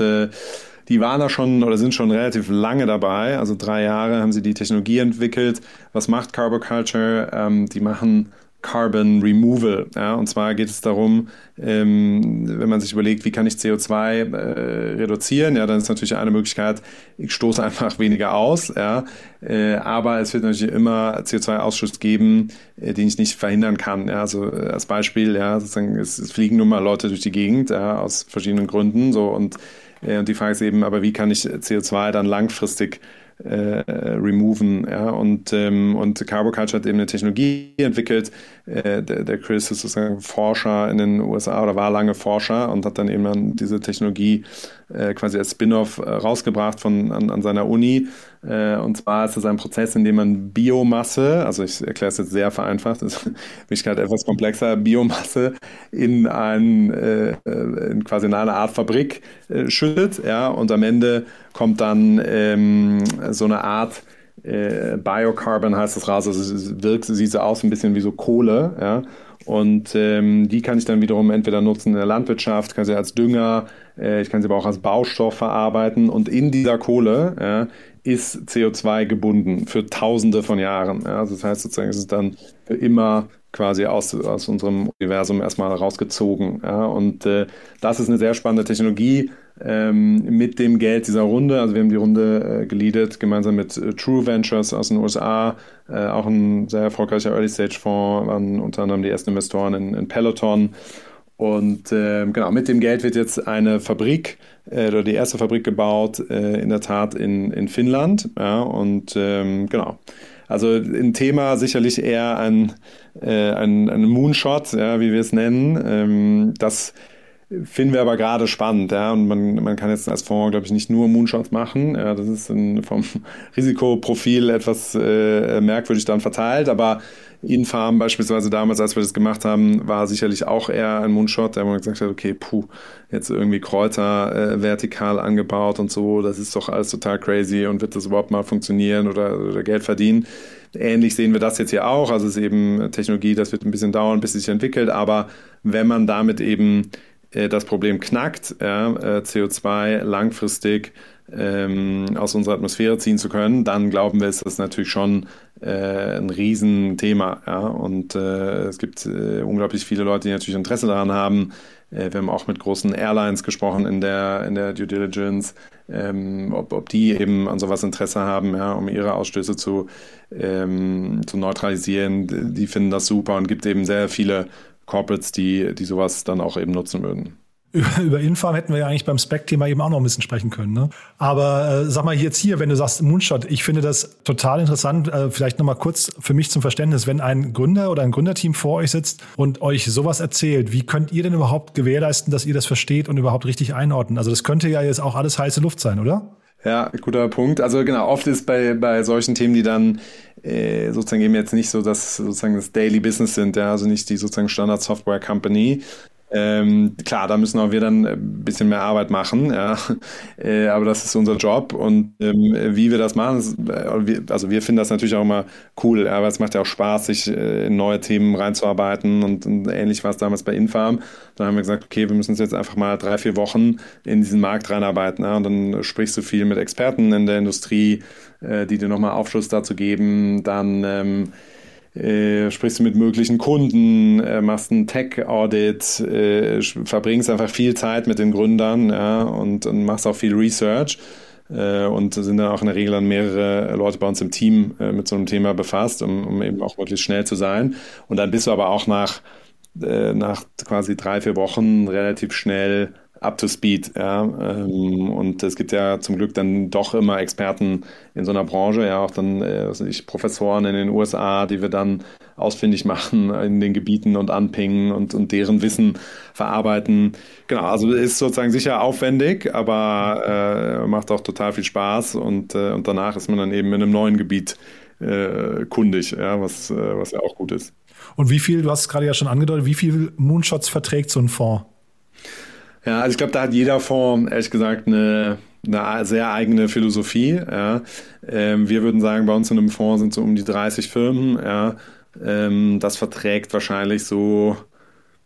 die waren da schon oder sind schon relativ lange dabei. Also drei Jahre haben sie die Technologie entwickelt. Was macht Carboculture? Ähm, die machen Carbon Removal. Ja, und zwar geht es darum, ähm, wenn man sich überlegt, wie kann ich CO2 äh, reduzieren, ja, dann ist natürlich eine Möglichkeit, ich stoße einfach weniger aus, ja, äh, aber es wird natürlich immer CO2-Ausschuss geben, äh, den ich nicht verhindern kann. Ja, also äh, als Beispiel, ja, sozusagen, es, es, fliegen nun mal Leute durch die Gegend, ja, aus verschiedenen Gründen, so und, äh, und die Frage ist eben, aber wie kann ich CO2 dann langfristig äh, removen. Ja? Und, ähm, und Carbo Culture hat eben eine Technologie entwickelt. Äh, der, der Chris ist sozusagen Forscher in den USA oder war lange Forscher und hat dann eben dann diese Technologie äh, quasi als Spin-off äh, rausgebracht von, an, an seiner Uni. Äh, und zwar ist es ein Prozess, in dem man Biomasse, also ich erkläre es jetzt sehr vereinfacht, das ist in Wirklichkeit etwas komplexer, Biomasse in, ein, äh, in quasi in eine Art Fabrik äh, schüttet, ja, und am Ende kommt dann ähm, so eine Art äh, Biocarbon heißt das raus, also es wirkt, sieht so aus ein bisschen wie so Kohle, ja, und ähm, die kann ich dann wiederum entweder nutzen in der Landwirtschaft, kann sie als Dünger, ich kann sie aber auch als Baustoff verarbeiten und in dieser Kohle ja, ist CO2 gebunden für tausende von Jahren. Ja. Also das heißt sozusagen, es ist dann für immer quasi aus, aus unserem Universum erstmal rausgezogen. Ja. Und äh, das ist eine sehr spannende Technologie ähm, mit dem Geld dieser Runde. Also wir haben die Runde äh, geleadet gemeinsam mit äh, True Ventures aus den USA, äh, auch ein sehr erfolgreicher Early-Stage-Fonds, waren unter anderem die ersten Investoren in, in Peloton. Und äh, genau, mit dem Geld wird jetzt eine Fabrik äh, oder die erste Fabrik gebaut, äh, in der Tat in, in Finnland. Ja, und ähm, genau. Also ein Thema sicherlich eher ein, äh, ein, ein Moonshot, ja, wie wir es nennen. Ähm, das Finden wir aber gerade spannend, ja. Und man, man kann jetzt als Fonds, glaube ich, nicht nur Moonshots machen. Ja, das ist in, vom Risikoprofil etwas äh, merkwürdig dann verteilt, aber Infarm beispielsweise damals, als wir das gemacht haben, war sicherlich auch eher ein Moonshot, der man gesagt hat, okay, puh, jetzt irgendwie Kräuter äh, vertikal angebaut und so, das ist doch alles total crazy und wird das überhaupt mal funktionieren oder, oder Geld verdienen. Ähnlich sehen wir das jetzt hier auch. Also es ist eben Technologie, das wird ein bisschen dauern, bis es sich entwickelt, aber wenn man damit eben äh, das Problem knackt, ja, äh, CO2 langfristig ähm, aus unserer Atmosphäre ziehen zu können, dann glauben wir, ist das natürlich schon äh, ein Riesenthema. Ja? Und äh, es gibt äh, unglaublich viele Leute, die natürlich Interesse daran haben. Äh, wir haben auch mit großen Airlines gesprochen in der, in der Due Diligence, ähm, ob, ob die eben an sowas Interesse haben, ja, um ihre Ausstöße zu, ähm, zu neutralisieren. Die finden das super und gibt eben sehr viele Corporates, die, die sowas dann auch eben nutzen würden. Über, über Infarm hätten wir ja eigentlich beim Spec-Thema eben auch noch ein bisschen sprechen können. Ne? Aber äh, sag mal jetzt hier, wenn du sagst Moonshot, ich finde das total interessant. Äh, vielleicht nochmal kurz für mich zum Verständnis, wenn ein Gründer oder ein Gründerteam vor euch sitzt und euch sowas erzählt, wie könnt ihr denn überhaupt gewährleisten, dass ihr das versteht und überhaupt richtig einordnen? Also das könnte ja jetzt auch alles heiße Luft sein, oder? Ja, guter Punkt. Also genau, oft ist bei, bei solchen Themen, die dann äh, sozusagen eben jetzt nicht so das sozusagen das Daily Business sind, ja, also nicht die sozusagen Standard Software Company, ähm, klar, da müssen auch wir dann ein bisschen mehr Arbeit machen, ja. Äh, aber das ist unser Job und ähm, wie wir das machen, ist, äh, also wir finden das natürlich auch immer cool, aber es macht ja auch Spaß, sich äh, in neue Themen reinzuarbeiten und, und ähnlich war es damals bei Infarm. Dann haben wir gesagt, okay, wir müssen uns jetzt einfach mal drei, vier Wochen in diesen Markt reinarbeiten ja. und dann sprichst du viel mit Experten in der Industrie, äh, die dir nochmal Aufschluss dazu geben, dann ähm, äh, sprichst du mit möglichen Kunden, äh, machst einen Tech-Audit, äh, verbringst einfach viel Zeit mit den Gründern ja, und, und machst auch viel Research äh, und sind dann auch in der Regel dann mehrere Leute bei uns im Team äh, mit so einem Thema befasst, um, um eben auch möglichst schnell zu sein. Und dann bist du aber auch nach, äh, nach quasi drei, vier Wochen relativ schnell up to speed. Ja? Ähm, und es gibt ja zum Glück dann doch immer Experten in so einer Branche, ja, auch dann äh, ich, Professoren in den USA, die wir dann ausfindig machen in den Gebieten und anpingen und, und deren Wissen verarbeiten. Genau, also ist sozusagen sicher aufwendig, aber äh, macht auch total viel Spaß und, äh, und danach ist man dann eben in einem neuen Gebiet äh, kundig, ja, was, äh, was ja auch gut ist. Und wie viel, du hast es gerade ja schon angedeutet, wie viel Moonshots verträgt so ein Fonds? Ja, also ich glaube, da hat jeder Fonds, ehrlich gesagt, eine, eine sehr eigene Philosophie. Ja. Ähm, wir würden sagen, bei uns in einem Fonds sind so um die 30 Firmen. Ja. Ähm, das verträgt wahrscheinlich so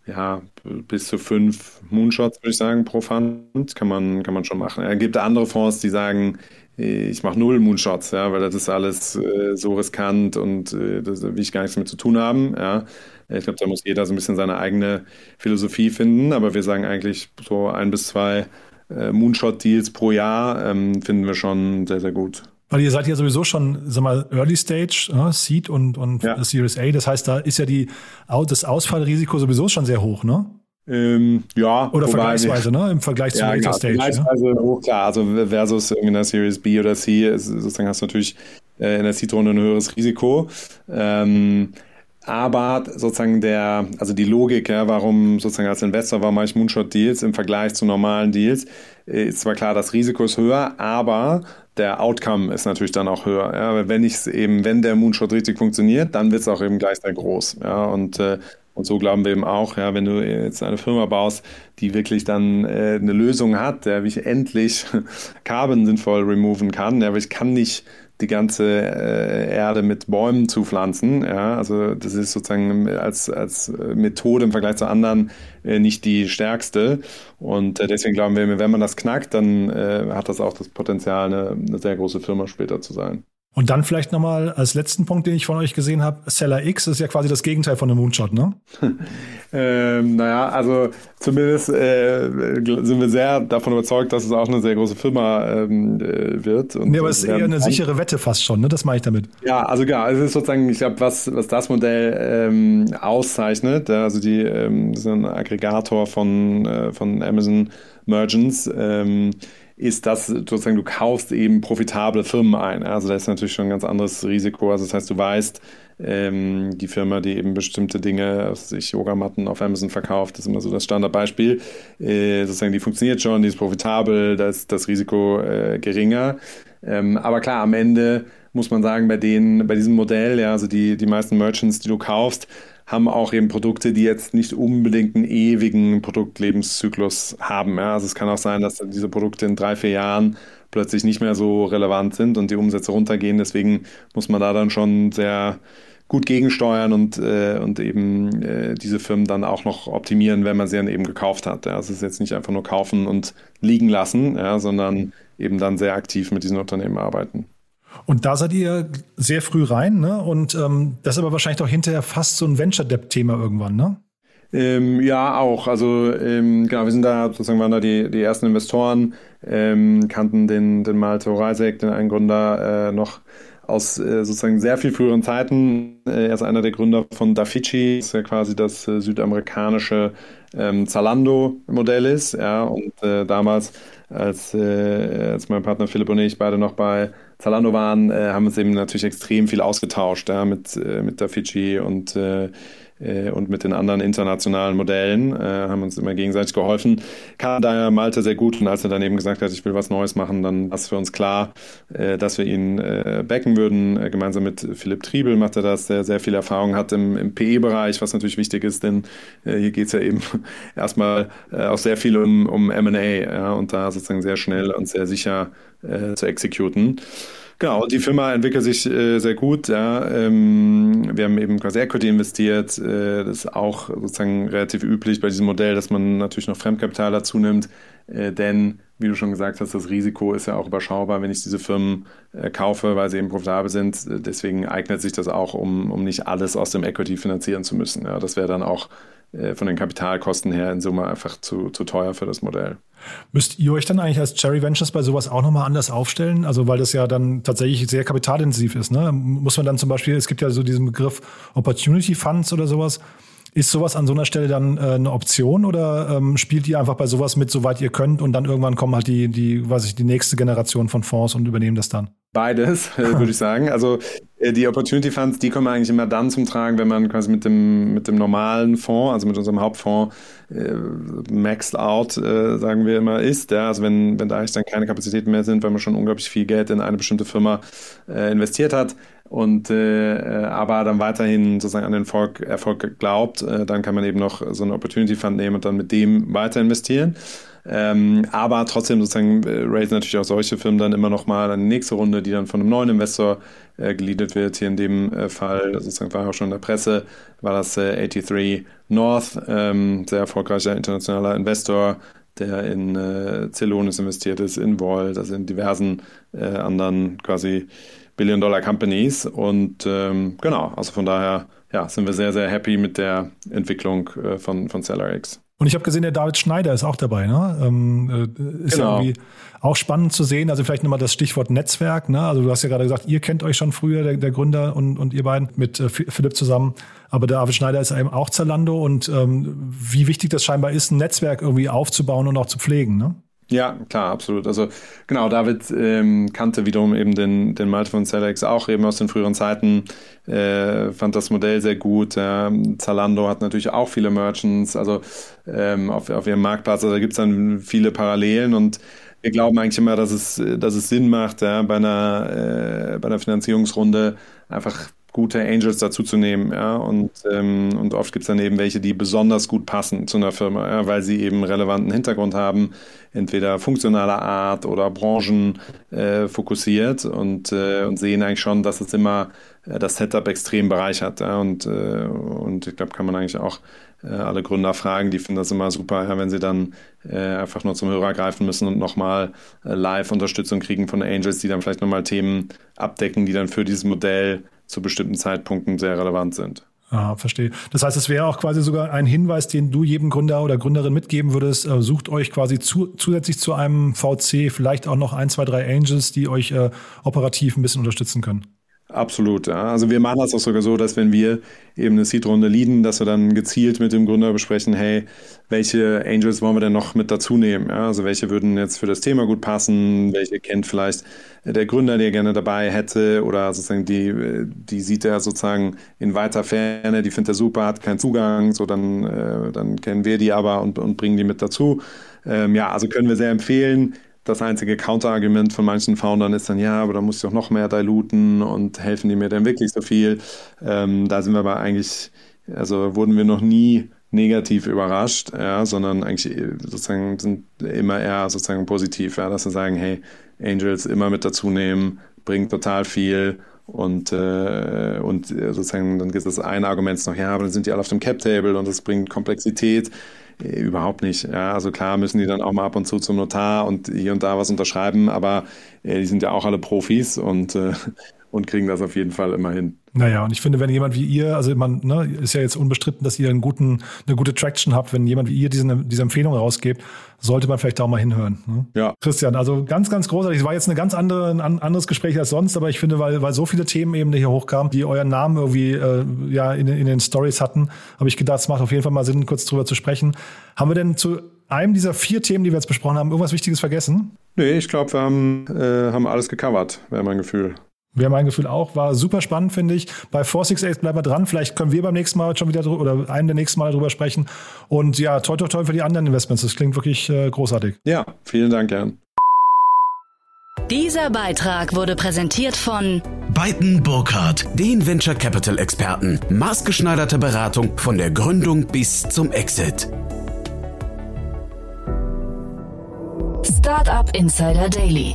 ja, bis zu fünf Moonshots, würde ich sagen, pro Fund. Kann man, kann man schon machen. Es gibt andere Fonds, die sagen, ich mache null Moonshots, ja, weil das ist alles äh, so riskant und äh, das will ich gar nichts damit zu tun haben. Ja. Ich glaube, da muss jeder so ein bisschen seine eigene Philosophie finden, aber wir sagen eigentlich so ein bis zwei äh, Moonshot-Deals pro Jahr ähm, finden wir schon sehr, sehr gut. Weil ihr seid ja sowieso schon, sag mal, Early Stage, äh, Seed und, und ja. Series A. Das heißt, da ist ja die, das Ausfallrisiko sowieso schon sehr hoch, ne? Ähm, ja. Oder vergleichsweise, ne? Im Vergleich zu ja, Later genau, Stage. Vergleichsweise ja? hoch, klar. Also versus in der Series B oder C, sozusagen hast du natürlich äh, in der Seed-Runde ein höheres Risiko. Ähm, aber sozusagen der, also die Logik, ja, warum sozusagen als Investor, warum mache ich Moonshot-Deals im Vergleich zu normalen Deals, äh, ist zwar klar, das Risiko ist höher, aber der Outcome ist natürlich dann auch höher. Ja, wenn ich eben, wenn der Moonshot richtig funktioniert, dann wird es auch eben gleich sehr groß. Ja, und äh, und so glauben wir eben auch, ja, wenn du jetzt eine Firma baust, die wirklich dann äh, eine Lösung hat, ja, wie ich endlich Carbon sinnvoll removen kann, ja, aber ich kann nicht die ganze äh, Erde mit Bäumen zupflanzen. Ja, also das ist sozusagen als, als Methode im Vergleich zu anderen äh, nicht die stärkste. Und äh, deswegen glauben wir, wenn man das knackt, dann äh, hat das auch das Potenzial, eine, eine sehr große Firma später zu sein. Und dann vielleicht nochmal als letzten Punkt, den ich von euch gesehen habe, Seller X ist ja quasi das Gegenteil von einem Moonshot, ne? ähm, naja, also zumindest äh, sind wir sehr davon überzeugt, dass es auch eine sehr große Firma ähm, äh, wird. Und nee, aber es ist eher eine sichere Wette fast schon, ne? Das meine ich damit. Ja, also genau, es ist sozusagen, ich glaube, was, was das Modell ähm, auszeichnet, also die ähm, so ein Aggregator von, äh, von Amazon Merchants, ähm, ist, dass sozusagen du kaufst eben profitable Firmen ein. Also das ist natürlich schon ein ganz anderes Risiko. Also das heißt, du weißt, ähm, die Firma, die eben bestimmte Dinge, sich Yogamatten auf Amazon verkauft, das ist immer so das Standardbeispiel. Äh, sozusagen, die funktioniert schon, die ist profitabel, da ist das Risiko äh, geringer. Ähm, aber klar, am Ende muss man sagen, bei denen, bei diesem Modell, ja, also die, die meisten Merchants, die du kaufst, haben auch eben Produkte, die jetzt nicht unbedingt einen ewigen Produktlebenszyklus haben. Ja. Also es kann auch sein, dass diese Produkte in drei, vier Jahren plötzlich nicht mehr so relevant sind und die Umsätze runtergehen. Deswegen muss man da dann schon sehr gut gegensteuern und, äh, und eben äh, diese Firmen dann auch noch optimieren, wenn man sie dann eben gekauft hat. Ja. Also es ist jetzt nicht einfach nur kaufen und liegen lassen, ja, sondern eben dann sehr aktiv mit diesen Unternehmen arbeiten. Und da seid ihr sehr früh rein, ne? Und ähm, das ist aber wahrscheinlich auch hinterher fast so ein Venture-Debt-Thema irgendwann, ne? Ähm, ja, auch. Also ähm, genau, wir sind da sozusagen waren da die, die ersten Investoren, ähm, kannten den, den Malte Horeisek, den einen Gründer, äh, noch aus äh, sozusagen sehr viel früheren Zeiten. Äh, er ist einer der Gründer von Dafici, das ist ja quasi das äh, südamerikanische ähm, Zalando-Modell ist. Ja, und äh, damals, als, als mein Partner Philipp und ich beide noch bei Zalando waren, äh, haben uns eben natürlich extrem viel ausgetauscht ja, mit, äh, mit Dafici und, äh, äh, und mit den anderen internationalen Modellen, äh, haben uns immer gegenseitig geholfen. Kam daher Malte sehr gut und als er dann eben gesagt hat, ich will was Neues machen, dann war es für uns klar, äh, dass wir ihn backen würden. gemeinsam mit Philipp Triebel macht er das, der sehr viel Erfahrung hat im, im PE-Bereich, was natürlich wichtig ist, denn hier geht es ja eben erstmal auch sehr viel um, um M&A ja, und da sozusagen sehr schnell und sehr sicher äh, zu exekuten. Genau, die Firma entwickelt sich äh, sehr gut. Ja. Ähm, wir haben eben quasi Equity investiert. Äh, das ist auch sozusagen relativ üblich bei diesem Modell, dass man natürlich noch Fremdkapital dazu nimmt. Äh, denn, wie du schon gesagt hast, das Risiko ist ja auch überschaubar, wenn ich diese Firmen äh, kaufe, weil sie eben profitabel sind. Äh, deswegen eignet sich das auch, um, um nicht alles aus dem Equity finanzieren zu müssen. Ja. Das wäre dann auch äh, von den Kapitalkosten her in Summe einfach zu, zu teuer für das Modell. Müsst ihr euch dann eigentlich als Cherry Ventures bei sowas auch nochmal anders aufstellen? Also weil das ja dann tatsächlich sehr kapitalintensiv ist. Ne? Muss man dann zum Beispiel, es gibt ja so diesen Begriff Opportunity Funds oder sowas. Ist sowas an so einer Stelle dann äh, eine Option oder ähm, spielt ihr einfach bei sowas mit, soweit ihr könnt und dann irgendwann kommen halt die, die, weiß ich, die nächste Generation von Fonds und übernehmen das dann? Beides, würde ich sagen. Also äh, die Opportunity Funds, die kommen eigentlich immer dann zum Tragen, wenn man quasi mit dem, mit dem normalen Fonds, also mit unserem Hauptfonds, äh, maxed out, äh, sagen wir immer, ist. Ja? Also wenn, wenn da eigentlich dann keine Kapazitäten mehr sind, weil man schon unglaublich viel Geld in eine bestimmte Firma investiert hat und äh, äh aber dann weiterhin sozusagen an den Erfolg, Erfolg glaubt, äh, dann kann man eben noch so einen Opportunity Fund nehmen und dann mit dem weiter investieren. Ähm, aber trotzdem sozusagen äh, raisen natürlich auch solche Firmen dann immer noch mal eine nächste Runde, die dann von einem neuen Investor äh, geleadet wird. Hier in dem äh, Fall, sozusagen war auch schon in der Presse, war das äh, 83 North, ähm, sehr erfolgreicher internationaler Investor, der in äh, Celonis investiert ist, in Volt, also in diversen äh, anderen quasi Billion-Dollar-Companies. Und ähm, genau, also von daher ja, sind wir sehr, sehr happy mit der Entwicklung äh, von, von SellerX. Und ich habe gesehen, der David Schneider ist auch dabei. Ne? Ähm, äh, ist genau. irgendwie auch spannend zu sehen. Also vielleicht nochmal das Stichwort Netzwerk. Ne? Also du hast ja gerade gesagt, ihr kennt euch schon früher, der, der Gründer und, und ihr beiden mit äh, Philipp zusammen. Aber der David Schneider ist eben auch Zalando. Und ähm, wie wichtig das scheinbar ist, ein Netzwerk irgendwie aufzubauen und auch zu pflegen. Ne? Ja, klar, absolut. Also genau, David ähm, kannte wiederum eben den, den Malte von Celex auch eben aus den früheren Zeiten, äh, fand das Modell sehr gut. Ja. Zalando hat natürlich auch viele Merchants, also ähm, auf, auf ihrem Marktplatz, also da gibt es dann viele Parallelen und wir glauben eigentlich immer, dass es, dass es Sinn macht, ja, bei einer, äh, bei einer Finanzierungsrunde einfach gute Angels dazu zu nehmen, ja, und, ähm, und oft gibt es dann eben welche, die besonders gut passen zu einer Firma, ja, weil sie eben relevanten Hintergrund haben, entweder funktionaler Art oder Branchen äh, und, äh, und sehen eigentlich schon, dass es immer äh, das Setup extrem bereichert, ja, und, äh, und ich glaube, kann man eigentlich auch äh, alle Gründer fragen, die finden das immer super, ja, wenn sie dann äh, einfach nur zum Hörer greifen müssen und nochmal äh, live Unterstützung kriegen von Angels, die dann vielleicht nochmal Themen abdecken, die dann für dieses Modell zu bestimmten Zeitpunkten sehr relevant sind. Ah, verstehe. Das heißt, es wäre auch quasi sogar ein Hinweis, den du jedem Gründer oder Gründerin mitgeben würdest. Äh, sucht euch quasi zu, zusätzlich zu einem VC vielleicht auch noch ein, zwei, drei Angels, die euch äh, operativ ein bisschen unterstützen können. Absolut, ja. Also wir machen das auch sogar so, dass wenn wir eben eine Seed-Runde leaden, dass wir dann gezielt mit dem Gründer besprechen, hey, welche Angels wollen wir denn noch mit dazu nehmen? Ja? Also welche würden jetzt für das Thema gut passen, welche kennt vielleicht der Gründer, der gerne dabei hätte oder sozusagen die, die sieht er sozusagen in weiter Ferne, die findet er super, hat keinen Zugang, so dann, äh, dann kennen wir die aber und, und bringen die mit dazu. Ähm, ja, also können wir sehr empfehlen, das einzige Counterargument von manchen Foundern ist dann, ja, aber da muss ich auch noch mehr diluten und helfen die mir denn wirklich so viel? Ähm, da sind wir aber eigentlich, also wurden wir noch nie negativ überrascht, ja, sondern eigentlich sozusagen sind immer eher sozusagen positiv, ja, dass sie sagen, hey, Angels immer mit dazu nehmen, bringt total viel und, äh, und sozusagen dann gibt es ein Argument noch, ja, aber dann sind die alle auf dem Cap-Table und das bringt Komplexität. Äh, überhaupt nicht. Ja, also klar müssen die dann auch mal ab und zu zum Notar und hier und da was unterschreiben, aber äh, die sind ja auch alle Profis und, äh, und kriegen das auf jeden Fall immer hin. Naja, und ich finde, wenn jemand wie ihr, also man ne, ist ja jetzt unbestritten, dass ihr einen guten, eine gute Traction habt, wenn jemand wie ihr diese, diese Empfehlung rausgebt, sollte man vielleicht auch mal hinhören. Ne? Ja. Christian, also ganz, ganz großartig. Es war jetzt eine ganz andere, ein anderes Gespräch als sonst, aber ich finde, weil, weil so viele Themen eben hier hochkamen, die euren Namen irgendwie äh, ja in, in den Stories hatten, habe ich gedacht, es macht auf jeden Fall mal Sinn, kurz drüber zu sprechen. Haben wir denn zu einem dieser vier Themen, die wir jetzt besprochen haben, irgendwas Wichtiges vergessen? Nee, ich glaube, wir haben, äh, haben alles gecovert, wäre mein Gefühl. Wäre mein Gefühl auch. War super spannend, finde ich. Bei 468 bleiben wir dran. Vielleicht können wir beim nächsten Mal schon wieder oder einen der nächsten Mal drüber sprechen. Und ja, toi, toi, toi für die anderen Investments. Das klingt wirklich äh, großartig. Ja, vielen Dank, Jan. Dieser Beitrag wurde präsentiert von Beiten Burkhardt, den Venture Capital Experten. Maßgeschneiderte Beratung von der Gründung bis zum Exit. Startup Insider Daily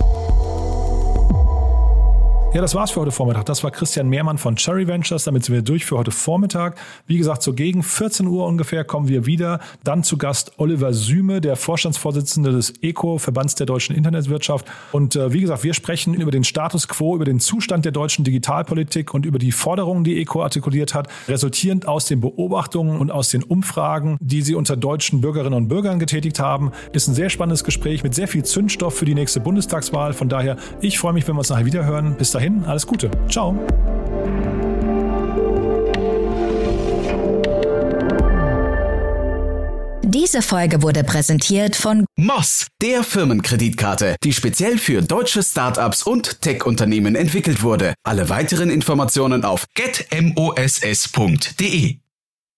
Ja, das war's für heute Vormittag. Das war Christian Mehrmann von Cherry Ventures. Damit sind wir durch für heute Vormittag. Wie gesagt, so gegen 14 Uhr ungefähr kommen wir wieder. Dann zu Gast Oliver Süme, der Vorstandsvorsitzende des ECO, Verbands der deutschen Internetwirtschaft. Und äh, wie gesagt, wir sprechen über den Status quo, über den Zustand der deutschen Digitalpolitik und über die Forderungen, die ECO artikuliert hat, resultierend aus den Beobachtungen und aus den Umfragen, die sie unter deutschen Bürgerinnen und Bürgern getätigt haben. Ist ein sehr spannendes Gespräch mit sehr viel Zündstoff für die nächste Bundestagswahl. Von daher, ich freue mich, wenn wir uns nachher wieder hören. Bis dahin dahin, alles Gute. Ciao. Diese Folge wurde präsentiert von Moss, der Firmenkreditkarte, die speziell für deutsche Startups und Tech-Unternehmen entwickelt wurde. Alle weiteren Informationen auf getmoss.de.